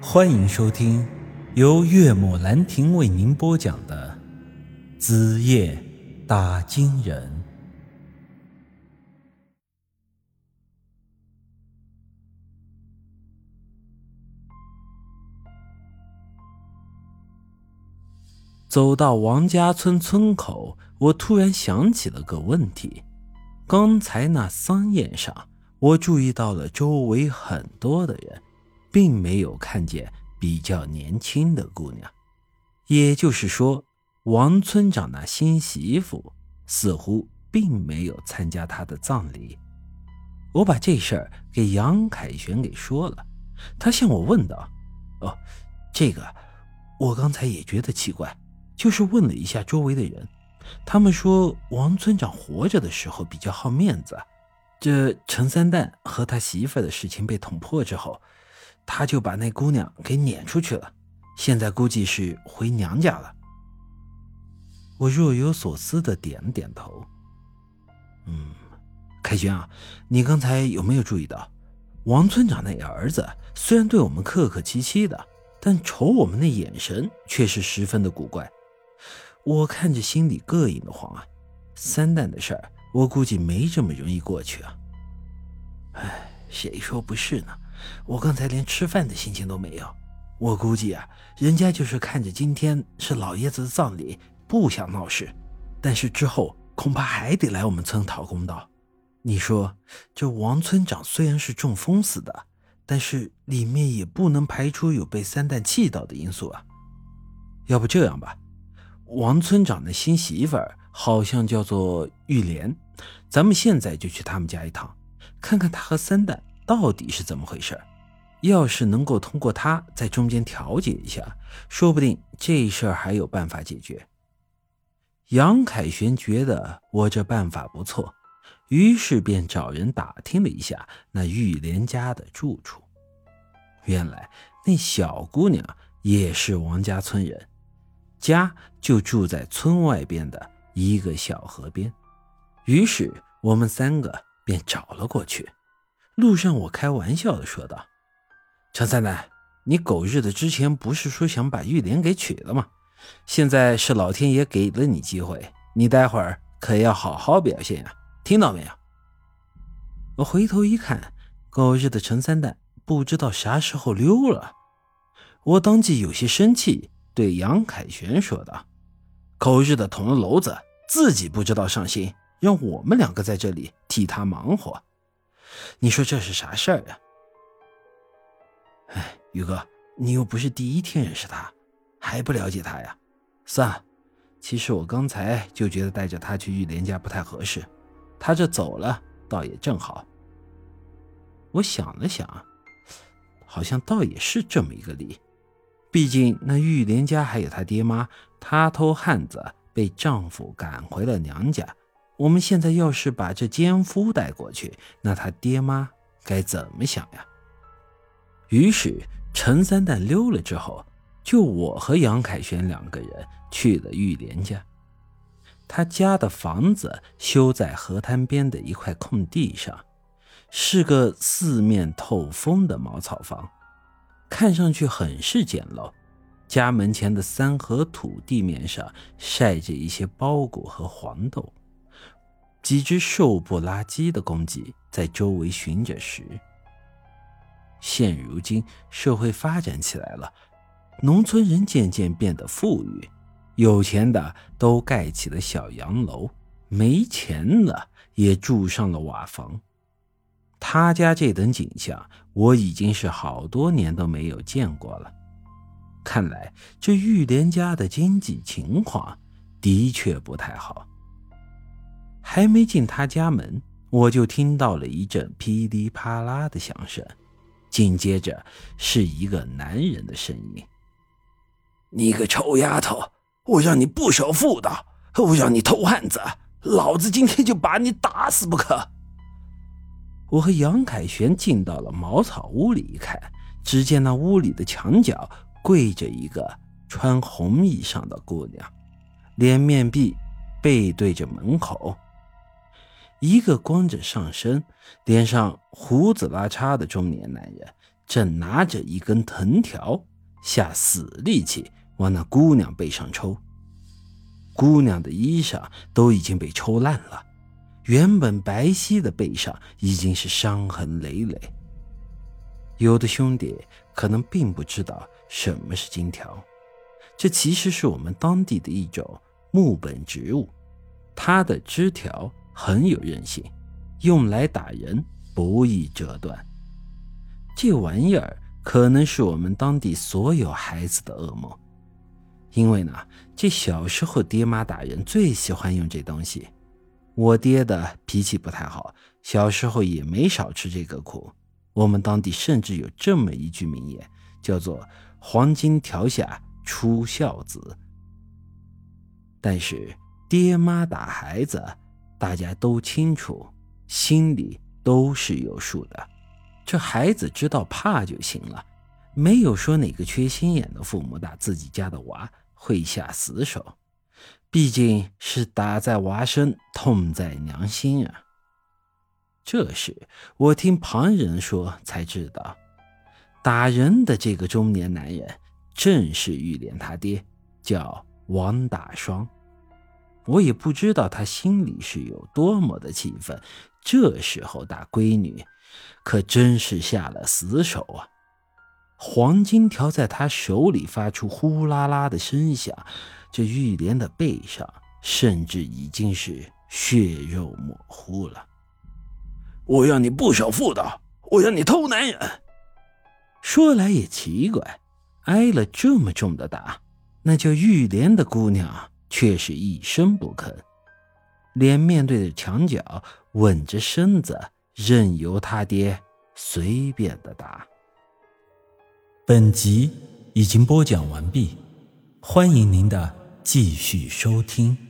欢迎收听由岳母兰亭为您播讲的《子夜打金人》。走到王家村村口，我突然想起了个问题：刚才那丧宴上，我注意到了周围很多的人。并没有看见比较年轻的姑娘，也就是说，王村长那新媳妇似乎并没有参加他的葬礼。我把这事儿给杨凯旋给说了，他向我问道：“哦，这个我刚才也觉得奇怪，就是问了一下周围的人，他们说王村长活着的时候比较好面子，这陈三蛋和他媳妇的事情被捅破之后。”他就把那姑娘给撵出去了，现在估计是回娘家了。我若有所思的点点头。嗯，凯旋啊，你刚才有没有注意到，王村长那儿子虽然对我们客客气气的，但瞅我们那眼神却是十分的古怪。我看着心里膈应的慌啊。三蛋的事儿，我估计没这么容易过去啊。哎，谁说不是呢？我刚才连吃饭的心情都没有，我估计啊，人家就是看着今天是老爷子的葬礼，不想闹事，但是之后恐怕还得来我们村讨公道。你说这王村长虽然是中风死的，但是里面也不能排除有被三蛋气到的因素啊。要不这样吧，王村长的新媳妇儿好像叫做玉莲，咱们现在就去他们家一趟，看看他和三蛋。到底是怎么回事？要是能够通过他在中间调解一下，说不定这事儿还有办法解决。杨凯旋觉得我这办法不错，于是便找人打听了一下那玉莲家的住处。原来那小姑娘也是王家村人，家就住在村外边的一个小河边。于是我们三个便找了过去。路上，我开玩笑的说道：“陈三蛋，你狗日的之前不是说想把玉莲给娶了吗？现在是老天爷给了你机会，你待会儿可要好好表现呀，听到没有？”我回头一看，狗日的陈三蛋不知道啥时候溜了，我当即有些生气，对杨凯旋说道：“狗日的捅了娄子，自己不知道上心，让我们两个在这里替他忙活。”你说这是啥事儿啊？哎，宇哥，你又不是第一天认识他，还不了解他呀？算了，其实我刚才就觉得带着他去玉莲家不太合适，他这走了倒也正好。我想了想，好像倒也是这么一个理，毕竟那玉莲家还有他爹妈，他偷汉子被丈夫赶回了娘家。我们现在要是把这奸夫带过去，那他爹妈该怎么想呀？于是陈三蛋溜了之后，就我和杨凯旋两个人去了玉莲家。他家的房子修在河滩边的一块空地上，是个四面透风的茅草房，看上去很是简陋。家门前的三合土地面上晒着一些苞谷和黄豆。几只瘦不拉几的公鸡在周围寻着食。现如今社会发展起来了，农村人渐渐变得富裕，有钱的都盖起了小洋楼，没钱的也住上了瓦房。他家这等景象，我已经是好多年都没有见过了。看来这玉莲家的经济情况的确不太好。还没进他家门，我就听到了一阵噼里啪啦的响声，紧接着是一个男人的声音：“你个臭丫头，我让你不守妇道，我让你偷汉子，老子今天就把你打死不可！”我和杨凯旋进到了茅草屋里，一看，只见那屋里的墙角跪着一个穿红衣裳的姑娘，脸面壁，背对着门口。一个光着上身、脸上胡子拉碴的中年男人正拿着一根藤条，下死力气往那姑娘背上抽。姑娘的衣裳都已经被抽烂了，原本白皙的背上已经是伤痕累累。有的兄弟可能并不知道什么是金条，这其实是我们当地的一种木本植物，它的枝条很有韧性，用来打人不易折断。这玩意儿可能是我们当地所有孩子的噩梦。因为呢，这小时候爹妈打人最喜欢用这东西。我爹的脾气不太好，小时候也没少吃这个苦。我们当地甚至有这么一句名言，叫做“黄金条下出孝子”。但是爹妈打孩子，大家都清楚，心里都是有数的。这孩子知道怕就行了，没有说哪个缺心眼的父母打自己家的娃。会下死手，毕竟是打在娃身，痛在娘心啊。这时我听旁人说才知道，打人的这个中年男人正是玉莲他爹，叫王大双。我也不知道他心里是有多么的气愤，这时候打闺女，可真是下了死手啊。黄金条在他手里发出呼啦啦的声响，这玉莲的背上甚至已经是血肉模糊了。我要你不守妇道，我要你偷男人。说来也奇怪，挨了这么重的打，那叫玉莲的姑娘却是一声不吭，脸面对着墙角，稳着身子，任由他爹随便的打。本集已经播讲完毕，欢迎您的继续收听。